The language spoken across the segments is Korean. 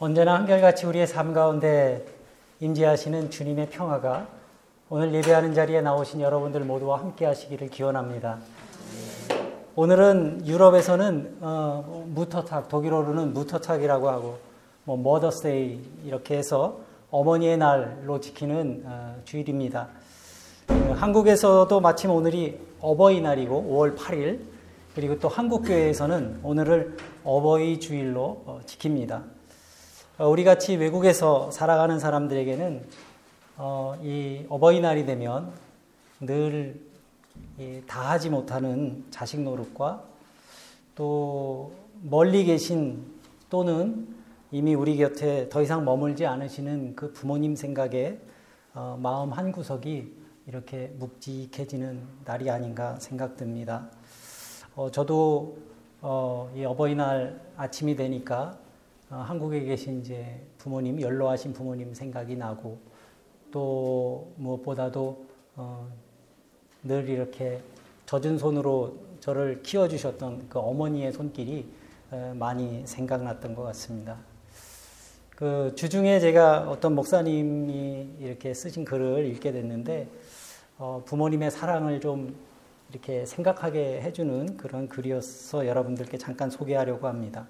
언제나 한결같이 우리의 삶 가운데 임재하시는 주님의 평화가 오늘 예배하는 자리에 나오신 여러분들 모두와 함께 하시기를 기원합니다. 오늘은 유럽에서는 어, 무터탁, 독일어로는 무터탁이라고 하고 뭐 머더스데이 이렇게 해서 어머니의 날로 지키는 어, 주일입니다. 어, 한국에서도 마침 오늘이 어버이날이고 5월 8일 그리고 또 한국교회에서는 오늘을 어버이 주일로 어, 지킵니다. 어, 우리 같이 외국에서 살아가는 사람들에게는 어, 이 어버이날이 되면 늘 다 하지 못하는 자식 노릇과 또 멀리 계신 또는 이미 우리 곁에 더 이상 머물지 않으시는 그 부모님 생각에 어, 마음 한 구석이 이렇게 묵직해지는 날이 아닌가 생각됩니다. 어, 저도 어, 이 어버이날 아침이 되니까 어, 한국에 계신 이제 부모님, 연로하신 부모님 생각이 나고 또 무엇보다도 어, 늘 이렇게 젖은 손으로 저를 키워주셨던 그 어머니의 손길이 어, 많이 생각났던 것 같습니다. 그 주중에 제가 어떤 목사님이 이렇게 쓰신 글을 읽게 됐는데 어, 부모님의 사랑을 좀 이렇게 생각하게 해주는 그런 글이어서 여러분들께 잠깐 소개하려고 합니다.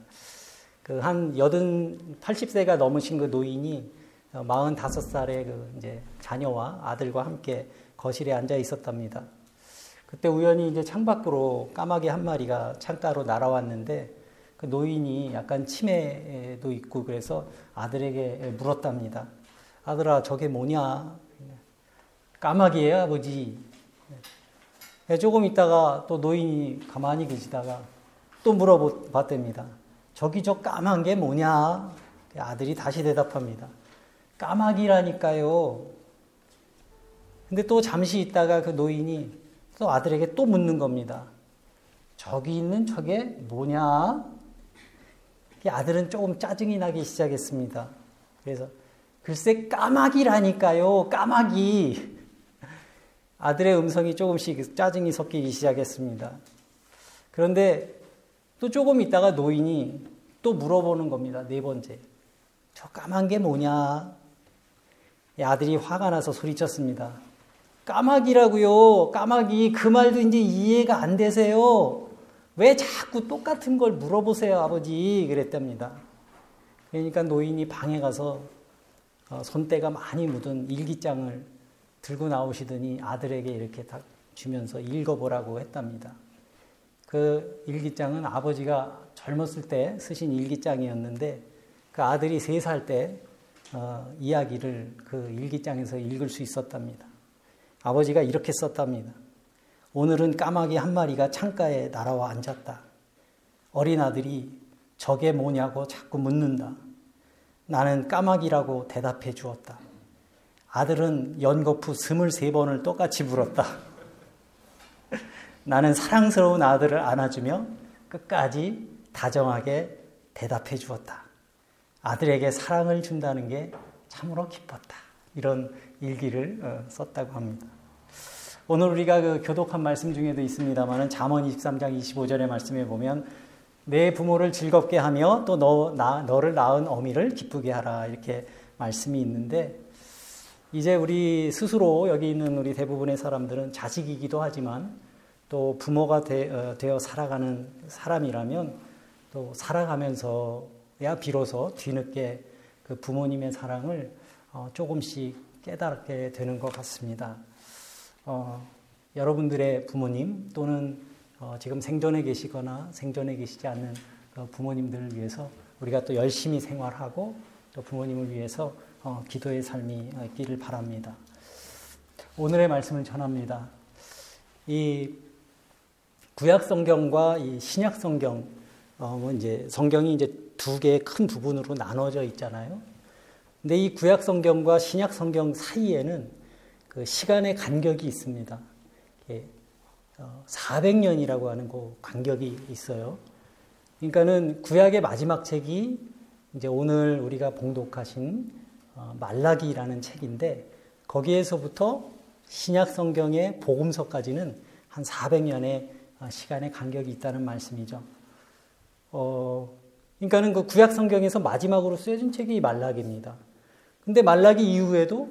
그 한 여든 80세가 넘으신 그 노인이 45살의 그 이제 자녀와 아들과 함께 거실에 앉아 있었답니다. 그때 우연히 이제 창밖으로 까마귀 한 마리가 창가로 날아왔는데 그 노인이 약간 치매도 있고 그래서 아들에게 물었답니다. 아들아, 저게 뭐냐? 까마귀예요, 아버지. 조금 있다가 또 노인이 가만히 계시다가 또 물어봤답니다. 저기 저 까만 게 뭐냐? 아들이 다시 대답합니다. 까마귀라니까요. 근데 또 잠시 있다가 그 노인이 또 아들에게 또 묻는 겁니다. 저기 있는 저게 뭐냐? 아들은 조금 짜증이 나기 시작했습니다. 그래서 글쎄 까마귀라니까요. 까마귀. 아들의 음성이 조금씩 짜증이 섞이기 시작했습니다. 그런데 또 조금 있다가 노인이 또 물어보는 겁니다. 네 번째. 저 까만 게 뭐냐? 아들이 화가 나서 소리쳤습니다. 까마귀라고요. 까마귀. 그 말도 이제 이해가 안 되세요. 왜 자꾸 똑같은 걸 물어보세요, 아버지? 그랬답니다. 그러니까 노인이 방에 가서 어, 손때가 많이 묻은 일기장을 들고 나오시더니 아들에게 이렇게 딱 주면서 읽어보라고 했답니다. 그 일기장은 아버지가 젊었을 때 쓰신 일기장이었는데 그 아들이 세 살 때 어, 이야기를 그 일기장에서 읽을 수 있었답니다. 아버지가 이렇게 썼답니다. 오늘은 까마귀 한 마리가 창가에 날아와 앉았다. 어린 아들이 저게 뭐냐고 자꾸 묻는다. 나는 까마귀라고 대답해 주었다. 아들은 연거푸 스물세 번을 똑같이 물었다. 나는 사랑스러운 아들을 안아주며 끝까지 다정하게 대답해 주었다. 아들에게 사랑을 준다는 게 참으로 기뻤다. 이런 일기를 어, 썼다고 합니다. 오늘 우리가 그 교독한 말씀 중에도 있습니다만은 잠언 23장 25절의 말씀에 보면 내 부모를 즐겁게 하며 또 너, 나, 너를 낳은 어미를 기쁘게 하라 이렇게 말씀이 있는데 이제 우리 스스로 여기 있는 우리 대부분의 사람들은 자식이기도 하지만 또 부모가 되, 어, 되어 살아가는 사람이라면 또 살아가면서야 비로소 뒤늦게 그 부모님의 사랑을 어, 조금씩 깨닫게 되는 것 같습니다. 어, 여러분들의 부모님 또는 어, 지금 생존에 계시거나 생존에 계시지 않는 그 부모님들을 위해서 우리가 또 열심히 생활하고 또 부모님을 위해서 어, 기도의 삶이 있기를 바랍니다. 오늘의 말씀을 전합니다. 이 구약 성경과 이 신약 성경, 어, 뭐 이제 성경이 이제 두 개의 큰 부분으로 나눠져 있잖아요. 근데 이 구약 성경과 신약 성경 사이에는 그 시간의 간격이 있습니다. 400년이라고 어, 하는 그 간격이 있어요. 그러니까는 구약의 마지막 책이 이제 오늘 우리가 봉독하신 어, 말라기라는 책인데 거기에서부터 신약 성경의 복음서까지는 한 400년의 어, 시간의 간격이 있다는 말씀이죠. 어, 그러니까는 그 구약 성경에서 마지막으로 쓰여진 책이 말라기입니다. 근데 말라기 이후에도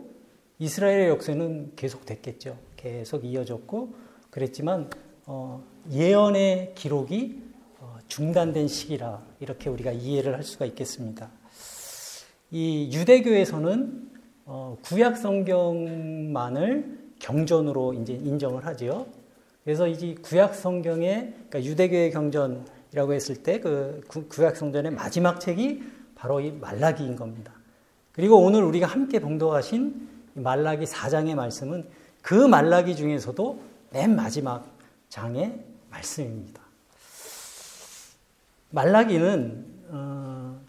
이스라엘의 역사는 계속됐겠죠. 계속 이어졌고 그랬지만 어, 예언의 기록이 어, 중단된 시기라 이렇게 우리가 이해를 할 수가 있겠습니다. 이 유대교에서는 어, 구약 성경만을 경전으로 이제 인정을 하지요. 그래서 이제 구약 성경의 그러니까 유대교의 경전이라고 했을 때 그 구약 성전의 마지막 책이 바로 이 말라기인 겁니다. 그리고 오늘 우리가 함께 봉독하신 말라기 4장의 말씀은 그 말라기 중에서도 맨 마지막 장의 말씀입니다. 말라기는 어,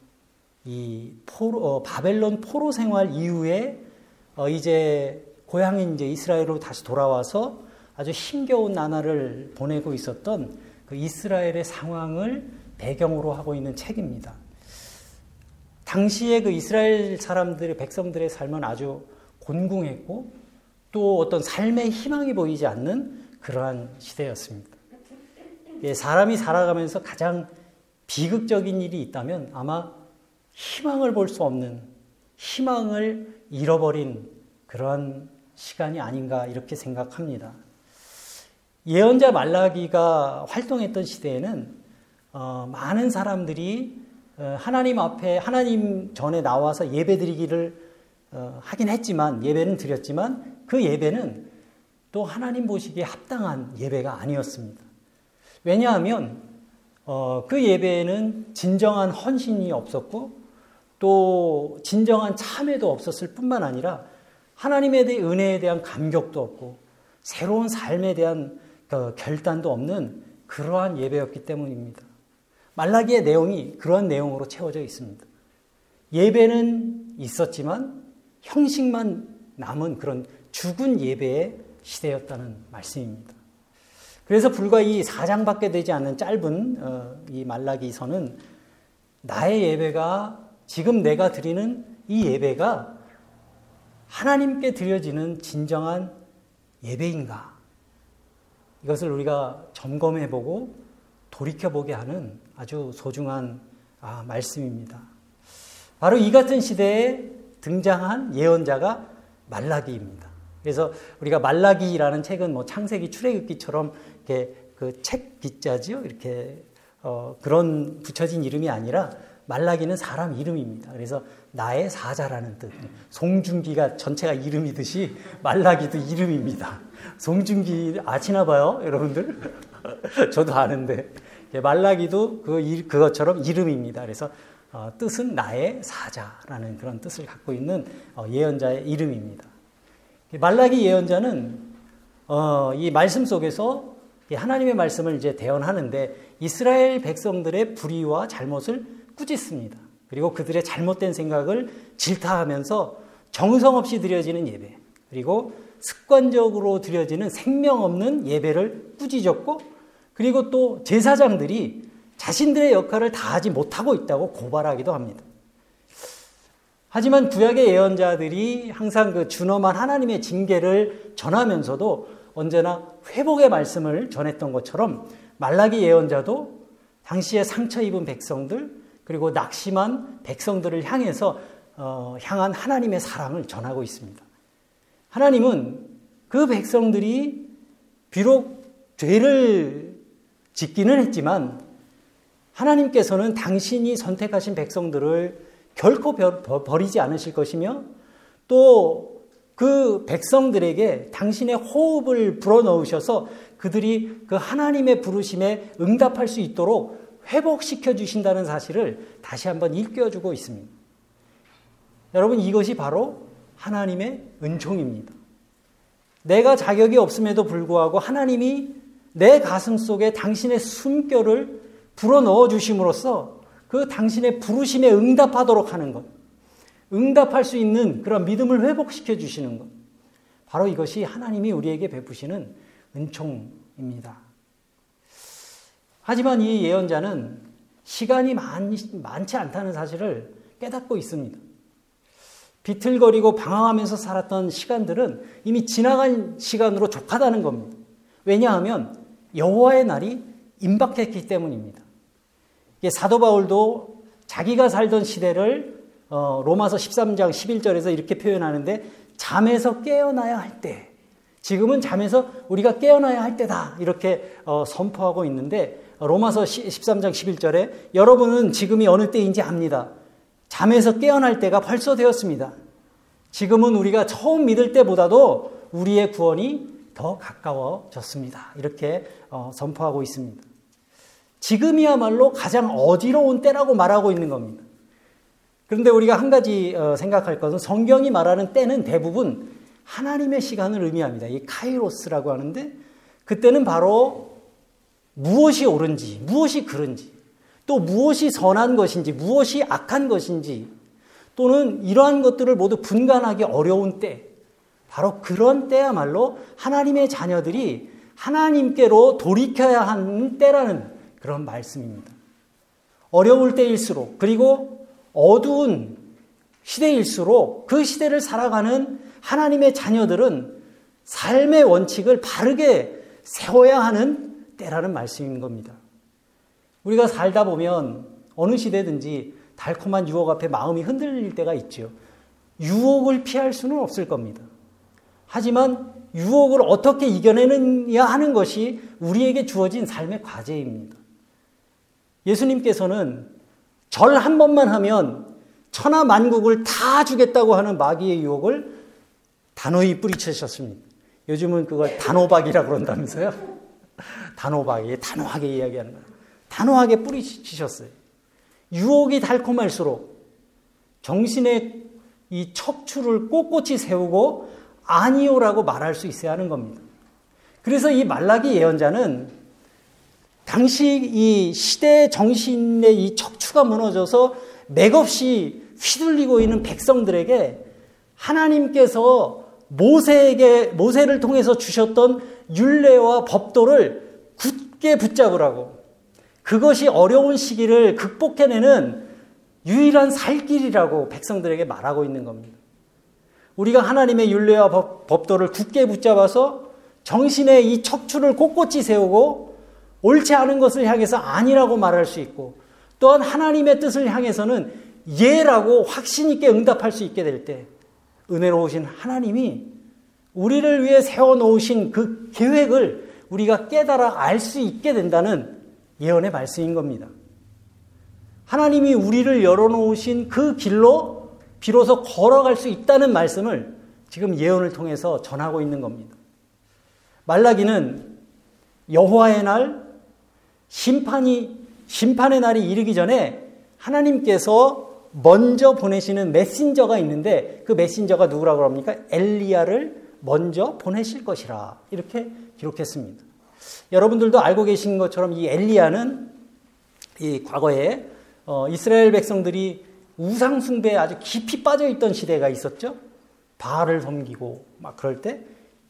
이 포로, 어, 바벨론 포로 생활 이후에 어, 이제 고향인 이제 이스라엘로 다시 돌아와서 아주 힘겨운 나날을 보내고 있었던 그 이스라엘의 상황을 배경으로 하고 있는 책입니다. 당시에 그 이스라엘 사람들의 백성들의 삶은 아주 곤궁했고 또 어떤 삶의 희망이 보이지 않는 그러한 시대였습니다. 예, 사람이 살아가면서 가장 비극적인 일이 있다면 아마 희망을 볼 수 없는 희망을 잃어버린 그러한 시간이 아닌가 이렇게 생각합니다. 예언자 말라기가 활동했던 시대에는 어, 많은 사람들이 어, 하나님 앞에 하나님 전에 나와서 예배드리기를 어, 하긴 했지만 예배는 드렸지만 그 예배는 또 하나님 보시기에 합당한 예배가 아니었습니다. 왜냐하면 어, 그 예배에는 진정한 헌신이 없었고 또 진정한 참회도 없었을 뿐만 아니라 하나님에 대한 은혜에 대한 감격도 없고 새로운 삶에 대한 그 결단도 없는 그러한 예배였기 때문입니다. 말라기의 내용이 그러한 내용으로 채워져 있습니다. 예배는 있었지만 형식만 남은 그런 죽은 예배의 시대였다는 말씀입니다. 그래서 불과 이 4장밖에 되지 않는 짧은 어, 이 말라기서는 나의 예배가 지금 내가 드리는 이 예배가 하나님께 드려지는 진정한 예배인가? 이것을 우리가 점검해 보고 돌이켜 보게 하는 아주 소중한 아, 말씀입니다. 바로 이 같은 시대에 등장한 예언자가 말라기입니다. 그래서 우리가 말라기라는 책은 뭐 창세기 출애굽기처럼 이렇게 그 책 기자지요. 이렇게 어, 그런 붙여진 이름이 아니라 말라기는 사람 이름입니다. 그래서 나의 사자라는 뜻. 송중기가 전체가 이름이듯이 말라기도 이름입니다. 송중기 아시나 봐요, 여러분들? 저도 아는데. 말라기도 그, 그것처럼 이름입니다. 그래서 어, 뜻은 나의 사자라는 그런 뜻을 갖고 있는 어, 예언자의 이름입니다. 말라기 예언자는 어, 이 말씀 속에서 하나님의 말씀을 이제 대언하는데 이스라엘 백성들의 불의와 잘못을 꾸짖습니다. 그리고 그들의 잘못된 생각을 질타하면서 정성 없이 드려지는 예배, 그리고 습관적으로 드려지는 생명 없는 예배를 꾸짖었고, 그리고 또 제사장들이 자신들의 역할을 다하지 못하고 있다고 고발하기도 합니다. 하지만 구약의 예언자들이 항상 그 준엄한 하나님의 징계를 전하면서도 언제나 회복의 말씀을 전했던 것처럼 말라기 예언자도 당시에 상처 입은 백성들, 그리고 낙심한 백성들을 향해서 어, 향한 하나님의 사랑을 전하고 있습니다. 하나님은 그 백성들이 비록 죄를 짓기는 했지만 하나님께서는 당신이 선택하신 백성들을 결코 버리지 않으실 것이며 또 그 백성들에게 당신의 호흡을 불어넣으셔서 그들이 그 하나님의 부르심에 응답할 수 있도록 회복시켜 주신다는 사실을 다시 한번 일깨워주고 있습니다. 여러분, 이것이 바로 하나님의 은총입니다. 내가 자격이 없음에도 불구하고 하나님이 내 가슴 속에 당신의 숨결을 불어 넣어 주심으로써 그 당신의 부르심에 응답하도록 하는 것, 응답할 수 있는 그런 믿음을 회복시켜 주시는 것. 바로 이것이 하나님이 우리에게 베푸시는 은총입니다. 하지만 이 예언자는 시간이 많, 많지 않다는 사실을 깨닫고 있습니다. 비틀거리고 방황하면서 살았던 시간들은 이미 지나간 시간으로 족하다는 겁니다. 왜냐하면 여호와의 날이 임박했기 때문입니다. 사도 바울도 자기가 살던 시대를 어, 로마서 13장 11절에서 이렇게 표현하는데 잠에서 깨어나야 할 때. 지금은 잠에서 우리가 깨어나야 할 때다. 이렇게 어, 선포하고 있는데 로마서 13장 11절에 여러분은 지금이 어느 때인지 압니다. 잠에서 깨어날 때가 벌써 되었습니다. 지금은 우리가 처음 믿을 때보다도 우리의 구원이 더 가까워졌습니다. 이렇게 어, 선포하고 있습니다. 지금이야말로 가장 어지러운 때라고 말하고 있는 겁니다. 그런데 우리가 한 가지 어, 생각할 것은 성경이 말하는 때는 대부분 하나님의 시간을 의미합니다. 이 카이로스라고 하는데 그때는 바로 무엇이 옳은지, 무엇이 그른지, 또 무엇이 선한 것인지, 무엇이 악한 것인지, 또는 이러한 것들을 모두 분간하기 어려운 때, 바로 그런 때야말로 하나님의 자녀들이 하나님께로 돌이켜야 하는 때라는 그런 말씀입니다. 어려울 때일수록, 그리고 어두운 시대일수록 그 시대를 살아가는 하나님의 자녀들은 삶의 원칙을 바르게 세워야 하는 때라는 말씀인 겁니다. 우리가 살다 보면 어느 시대든지 달콤한 유혹 앞에 마음이 흔들릴 때가 있죠. 유혹을 피할 수는 없을 겁니다. 하지만 유혹을 어떻게 이겨내느냐 하는 것이 우리에게 주어진 삶의 과제입니다. 예수님께서는 절 한 번만 하면 천하 만국을 다 주겠다고 하는 마귀의 유혹을 단호히 뿌리치셨습니다. 요즘은 그걸 단호박이라고 그런다면서요? 단호박이 단호하게 이야기하는 거예요. 단호하게 뿌리치셨어요. 유혹이 달콤할수록 정신의 이 척추를 꼿꼿이 세우고 아니오라고 말할 수 있어야 하는 겁니다. 그래서 이 말라기 예언자는 당시 이 시대 정신의 이 척추가 무너져서 맥없이 휘둘리고 있는 백성들에게 하나님께서 모세에게 모세를 통해서 주셨던 율례와 법도를 굳게 붙잡으라고 그것이 어려운 시기를 극복해내는 유일한 살 길이라고 백성들에게 말하고 있는 겁니다. 우리가 하나님의 율례와 법, 도를 굳게 붙잡아서 정신의 이 척추를 꼿꼿이 세우고 옳지 않은 것을 향해서 아니라고 말할 수 있고 또한 하나님의 뜻을 향해서는 예라고 확신 있게 응답할 수 있게 될 때 은혜로우신 하나님이 우리를 위해 세워 놓으신 그 계획을 우리가 깨달아 알 수 있게 된다는 예언의 말씀인 겁니다. 하나님이 우리를 열어놓으신 그 길로 비로소 걸어갈 수 있다는 말씀을 지금 예언을 통해서 전하고 있는 겁니다. 말라기는 여호와의 날 심판이 심판의 날이 이르기 전에 하나님께서 먼저 보내시는 메신저가 있는데 그 메신저가 누구라고 합니까? 엘리야를 먼저 보내실 것이라 이렇게 기록했습니다. 여러분들도 알고 계신 것처럼 이 엘리야는 이 과거에 어, 이스라엘 백성들이 우상 숭배에 아주 깊이 빠져 있던 시대가 있었죠. 바알을 섬기고 막 그럴 때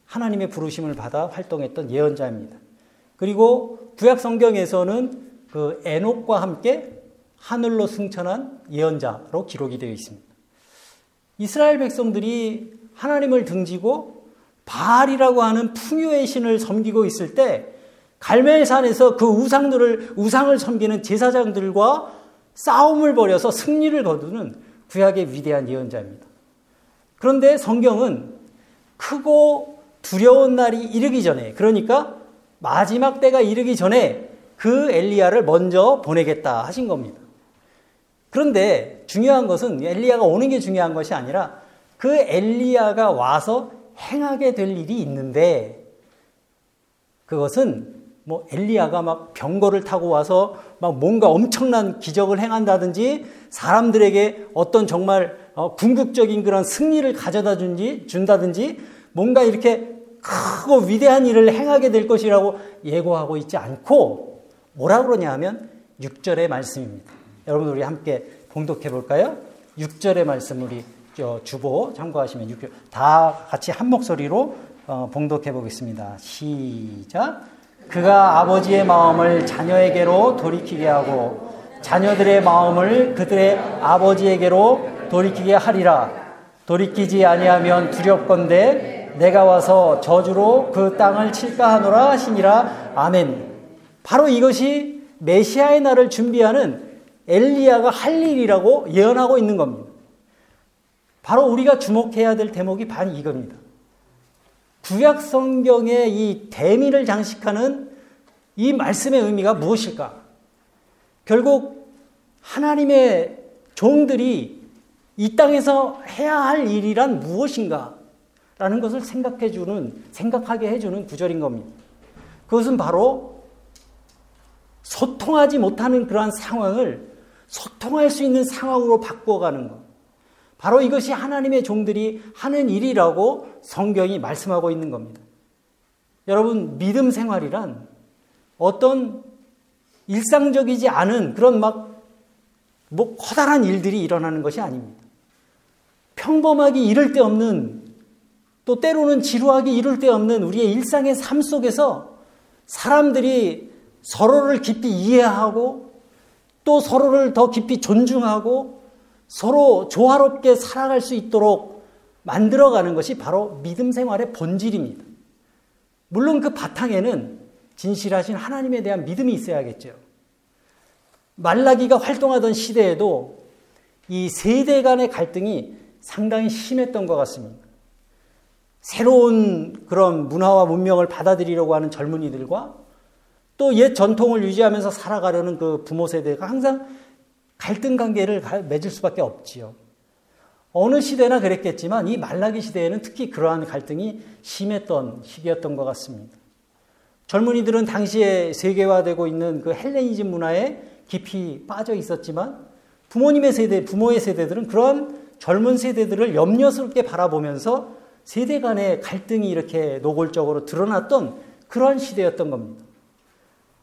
하나님의 부르심을 받아 활동했던 예언자입니다. 그리고 구약 성경에서는 그 에녹과 함께 하늘로 승천한 예언자로 기록이 되어 있습니다. 이스라엘 백성들이 하나님을 등지고 바알이라고 하는 풍요의 신을 섬기고 있을 때 갈멜산에서 그 우상들을 우상을 섬기는 제사장들과 싸움을 벌여서 승리를 거두는 구약의 위대한 예언자입니다. 그런데 성경은 크고 두려운 날이 이르기 전에 그러니까 마지막 때가 이르기 전에 그 엘리야를 먼저 보내겠다 하신 겁니다. 그런데 중요한 것은 엘리야가 오는 게 중요한 것이 아니라 그 엘리야가 와서 행하게 될 일이 있는데 그것은 뭐 엘리야가 막 병거를 타고 와서 막 뭔가 엄청난 기적을 행한다든지 사람들에게 어떤 정말 어, 궁극적인 그런 승리를 가져다 준지 준다든지 뭔가 이렇게 크고 위대한 일을 행하게 될 것이라고 예고하고 있지 않고 뭐라 그러냐 하면 6절의 말씀입니다. 여러분 우리 함께 봉독해 볼까요? 6절의 말씀 우리 주보 참고하시면 6절 다 같이 한 목소리로 어, 봉독해 보겠습니다. 시작. 그가 아버지의 마음을 자녀에게로 돌이키게 하고 자녀들의 마음을 그들의 아버지에게로 돌이키게 하리라. 돌이키지 아니하면 두렵건대 내가 와서 저주로 그 땅을 칠까 하노라 하시니라. 아멘. 바로 이것이 메시아의 날을 준비하는 엘리야가 할 일이라고 예언하고 있는 겁니다. 바로 우리가 주목해야 될 대목이 반 이겁니다. 구약 성경의 이 대미를 장식하는 이 말씀의 의미가 무엇일까? 결국 하나님의 종들이 이 땅에서 해야 할 일이란 무엇인가? 라는 것을 생각해 주는, 생각하게 해주는 구절인 겁니다. 그것은 바로 소통하지 못하는 그러한 상황을 소통할 수 있는 상황으로 바꿔가는 것. 바로 이것이 하나님의 종들이 하는 일이라고 성경이 말씀하고 있는 겁니다. 여러분, 믿음 생활이란 어떤 일상적이지 않은 그런 막, 뭐, 커다란 일들이 일어나는 것이 아닙니다. 평범하기 이를 데 없는 또 때로는 지루하기 이를 데 없는 우리의 일상의 삶 속에서 사람들이 서로를 깊이 이해하고 또 서로를 더 깊이 존중하고 서로 조화롭게 살아갈 수 있도록 만들어가는 것이 바로 믿음 생활의 본질입니다. 물론 그 바탕에는 진실하신 하나님에 대한 믿음이 있어야겠죠. 말라기가 활동하던 시대에도 이 세대 간의 갈등이 상당히 심했던 것 같습니다. 새로운 그런 문화와 문명을 받아들이려고 하는 젊은이들과 또 옛 전통을 유지하면서 살아가려는 그 부모 세대가 항상 갈등 관계를 맺을 수밖에 없지요. 어느 시대나 그랬겠지만 이 말라기 시대에는 특히 그러한 갈등이 심했던 시기였던 것 같습니다. 젊은이들은 당시에 세계화되고 있는 그 헬레니즘 문화에 깊이 빠져 있었지만 부모님의 세대, 부모의 세대들은 그러한 젊은 세대들을 염려스럽게 바라보면서 세대 간의 갈등이 이렇게 노골적으로 드러났던 그러한 시대였던 겁니다.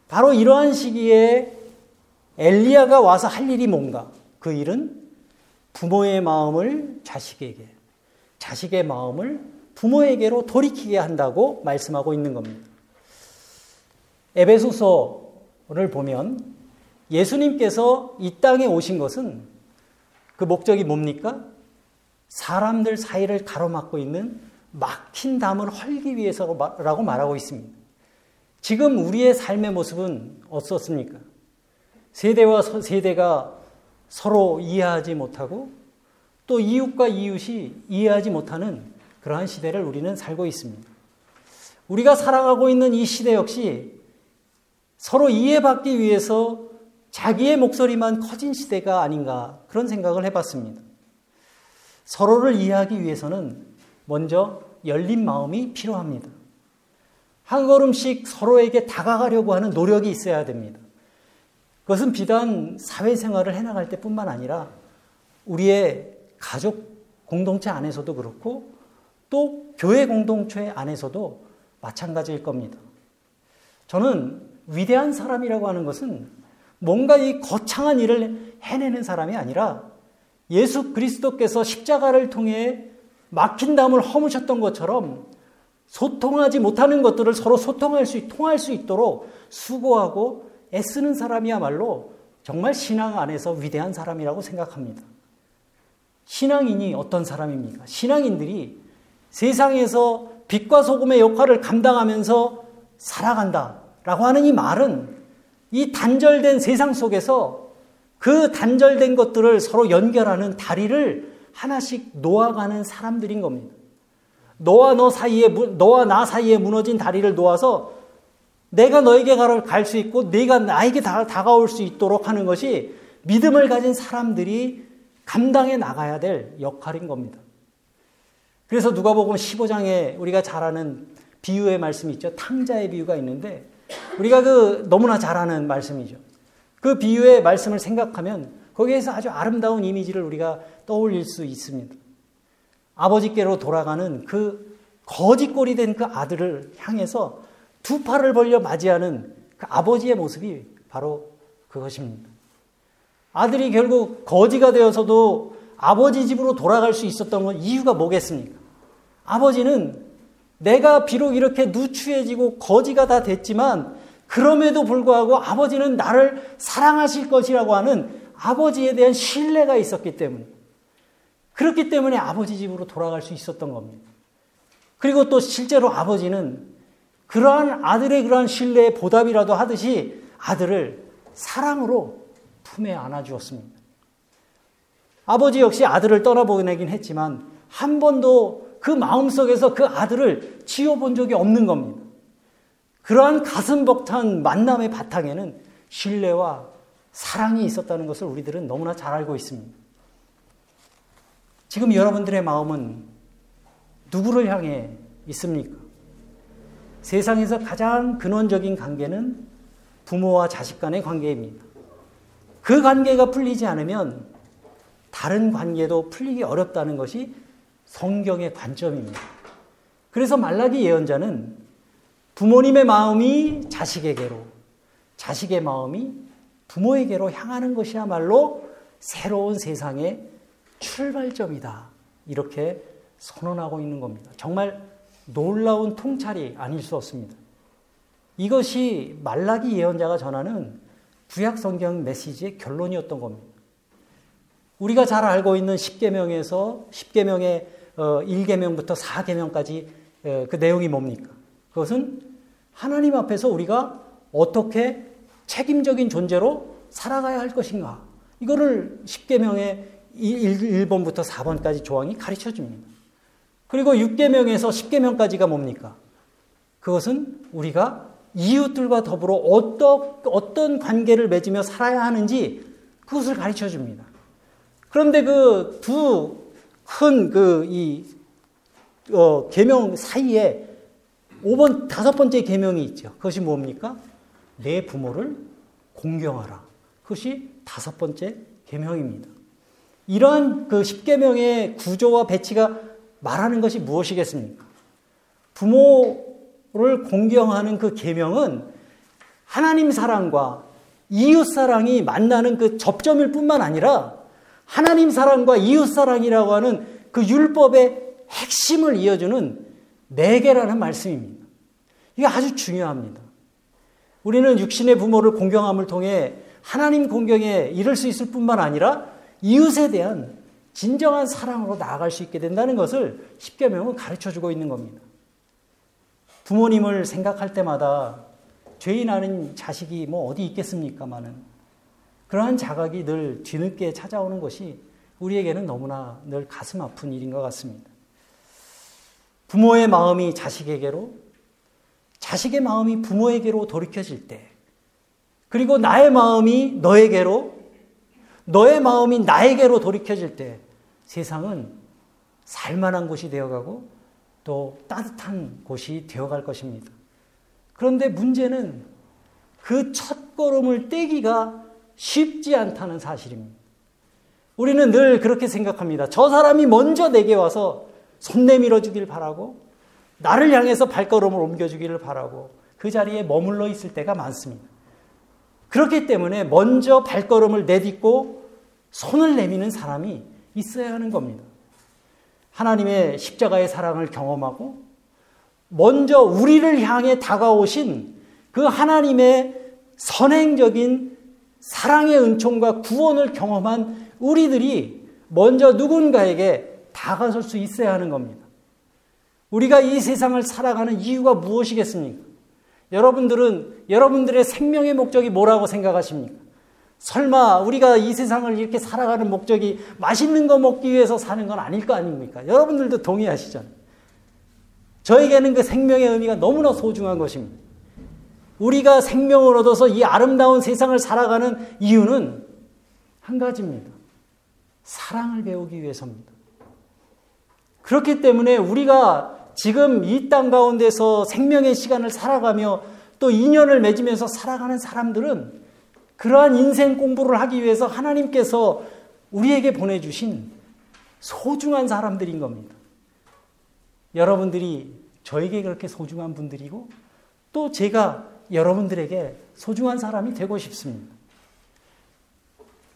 바로 이러한 시기에 엘리야가 와서 할 일이 뭔가? 그 일은 부모의 마음을 자식에게, 자식의 마음을 부모에게로 돌이키게 한다고 말씀하고 있는 겁니다. 에베소서를 보면 예수님께서 이 땅에 오신 것은 그 목적이 뭡니까? 사람들 사이를 가로막고 있는 막힌 담을 헐기 위해서라고 말하고 있습니다. 지금 우리의 삶의 모습은 어떻습니까? 세대와 세대가 서로 이해하지 못하고 또 이웃과 이웃이 이해하지 못하는 그러한 시대를 우리는 살고 있습니다. 우리가 살아가고 있는 이 시대 역시 서로 이해받기 위해서 자기의 목소리만 커진 시대가 아닌가 그런 생각을 해봤습니다. 서로를 이해하기 위해서는 먼저 열린 마음이 필요합니다. 한 걸음씩 서로에게 다가가려고 하는 노력이 있어야 됩니다. 그것은 비단 사회생활을 해나갈 때뿐만 아니라 우리의 가족 공동체 안에서도 그렇고 또 교회 공동체 안에서도 마찬가지일 겁니다. 저는 위대한 사람이라고 하는 것은 뭔가 이 거창한 일을 해내는 사람이 아니라 예수 그리스도께서 십자가를 통해 막힌 담을 허무셨던 것처럼 소통하지 못하는 것들을 서로 소통할 수, 통할 수 있도록 수고하고 애쓰는 사람이야말로 정말 신앙 안에서 위대한 사람이라고 생각합니다. 신앙인이 어떤 사람입니까? 신앙인들이 세상에서 빛과 소금의 역할을 감당하면서 살아간다. 라고 하는 이 말은 이 단절된 세상 속에서 그 단절된 것들을 서로 연결하는 다리를 하나씩 놓아가는 사람들인 겁니다. 너와 너 사이에, 너와 나 사이에 무너진 다리를 놓아서 내가 너에게 갈 수 있고 네가 나에게 다가올 수 있도록 하는 것이 믿음을 가진 사람들이 감당해 나가야 될 역할인 겁니다. 그래서 누가복음 15장에 우리가 잘 아는 비유의 말씀이 있죠. 탕자의 비유가 있는데 우리가 그 너무나 잘 아는 말씀이죠. 그 비유의 말씀을 생각하면 거기에서 아주 아름다운 이미지를 우리가 떠올릴 수 있습니다. 아버지께로 돌아가는 그 거짓골이 된 그 아들을 향해서 두 팔을 벌려 맞이하는 그 아버지의 모습이 바로 그것입니다. 아들이 결국 거지가 되어서도 아버지 집으로 돌아갈 수 있었던 건 이유가 뭐겠습니까? 아버지는 내가 비록 이렇게 누추해지고 거지가 다 됐지만 그럼에도 불구하고 아버지는 나를 사랑하실 것이라고 하는 아버지에 대한 신뢰가 있었기 때문에 그렇기 때문에 아버지 집으로 돌아갈 수 있었던 겁니다. 그리고 또 실제로 아버지는 그러한 아들의 그러한 신뢰의 보답이라도 하듯이 아들을 사랑으로 품에 안아주었습니다. 아버지 역시 아들을 떠나보내긴 했지만 한 번도 그 마음속에서 그 아들을 지워본 적이 없는 겁니다. 그러한 가슴 벅찬 만남의 바탕에는 신뢰와 사랑이 있었다는 것을 우리들은 너무나 잘 알고 있습니다. 지금 여러분들의 마음은 누구를 향해 있습니까? 세상에서 가장 근원적인 관계는 부모와 자식 간의 관계입니다. 그 관계가 풀리지 않으면 다른 관계도 풀리기 어렵다는 것이 성경의 관점입니다. 그래서 말라기 예언자는 부모님의 마음이 자식에게로, 자식의 마음이 부모에게로 향하는 것이야말로 새로운 세상의 출발점이다. 이렇게 선언하고 있는 겁니다. 정말 놀라운 통찰이 아닐 수 없습니다. 이것이 말라기 예언자가 전하는 구약 성경 메시지의 결론이었던 겁니다. 우리가 잘 알고 있는 10계명에서 10계명의 1계명부터 4계명까지 그 내용이 뭡니까? 그것은 하나님 앞에서 우리가 어떻게 책임적인 존재로 살아가야 할 것인가? 이거를 10계명의 1번부터 4번까지 조항이 가르쳐 줍니다. 그리고 6계명에서 10계명까지가 뭡니까? 그것은 우리가 이웃들과 더불어 어떤, 어떤 관계를 맺으며 살아야 하는지 그것을 가르쳐 줍니다. 그런데 그 두 큰 그이 어, 계명 사이에 5번 다섯 번째 계명이 있죠. 그것이 뭡니까? 내 부모를 공경하라. 그것이 다섯 번째 계명입니다. 이러한 그 10계명의 구조와 배치가 말하는 것이 무엇이겠습니까? 부모를 공경하는 그 계명은 하나님 사랑과 이웃 사랑이 만나는 그 접점일 뿐만 아니라 하나님 사랑과 이웃 사랑이라고 하는 그 율법의 핵심을 이어주는 네 개라는 말씀입니다. 이게 아주 중요합니다. 우리는 육신의 부모를 공경함을 통해 하나님 공경에 이를 수 있을 뿐만 아니라 이웃에 대한 진정한 사랑으로 나아갈 수 있게 된다는 것을 십계명은 가르쳐 주고 있는 겁니다. 부모님을 생각할 때마다 죄인 아는 자식이 뭐 어디 있겠습니까마는 그러한 자각이 늘 뒤늦게 찾아오는 것이 우리에게는 너무나 늘 가슴 아픈 일인 것 같습니다. 부모의 마음이 자식에게로, 자식의 마음이 부모에게로 돌이켜질 때, 그리고 나의 마음이 너에게로, 너의 마음이 나에게로 돌이켜질 때, 세상은 살만한 곳이 되어가고 또 따뜻한 곳이 되어갈 것입니다. 그런데 문제는 그 첫 걸음을 떼기가 쉽지 않다는 사실입니다. 우리는 늘 그렇게 생각합니다. 저 사람이 먼저 내게 와서 손 내밀어 주길 바라고 나를 향해서 발걸음을 옮겨 주기를 바라고 그 자리에 머물러 있을 때가 많습니다. 그렇기 때문에 먼저 발걸음을 내딛고 손을 내미는 사람이 있어야 하는 겁니다. 하나님의 십자가의 사랑을 경험하고 먼저 우리를 향해 다가오신 그 하나님의 선행적인 사랑의 은총과 구원을 경험한 우리들이 먼저 누군가에게 다가설 수 있어야 하는 겁니다. 우리가 이 세상을 살아가는 이유가 무엇이겠습니까? 여러분들은 여러분들의 생명의 목적이 뭐라고 생각하십니까? 설마 우리가 이 세상을 이렇게 살아가는 목적이 맛있는 거 먹기 위해서 사는 건 아닐 거 아닙니까? 여러분들도 동의하시잖아요. 저에게는 그 생명의 의미가 너무나 소중한 것입니다. 우리가 생명을 얻어서 이 아름다운 세상을 살아가는 이유는 한 가지입니다. 사랑을 배우기 위해서입니다. 그렇기 때문에 우리가 지금 이 땅 가운데서 생명의 시간을 살아가며 또 인연을 맺으면서 살아가는 사람들은 그러한 인생 공부를 하기 위해서 하나님께서 우리에게 보내주신 소중한 사람들인 겁니다. 여러분들이 저에게 그렇게 소중한 분들이고 또 제가 여러분들에게 소중한 사람이 되고 싶습니다.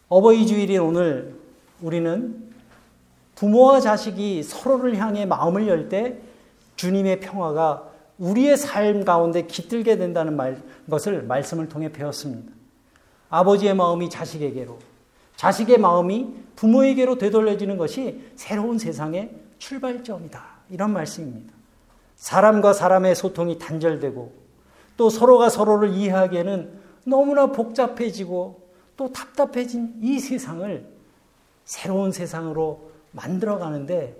어버이 주일인 오늘 우리는 부모와 자식이 서로를 향해 마음을 열 때 주님의 평화가 우리의 삶 가운데 깃들게 된다는 말, 것을 말씀을 통해 배웠습니다. 아버지의 마음이 자식에게로, 자식의 마음이 부모에게로 되돌려지는 것이 새로운 세상의 출발점이다. 이런 말씀입니다. 사람과 사람의 소통이 단절되고 또 서로가 서로를 이해하기에는 너무나 복잡해지고 또 답답해진 이 세상을 새로운 세상으로 만들어가는데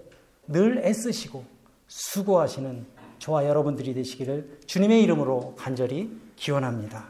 늘 애쓰시고 수고하시는 저와 여러분들이 되시기를 주님의 이름으로 간절히 기원합니다.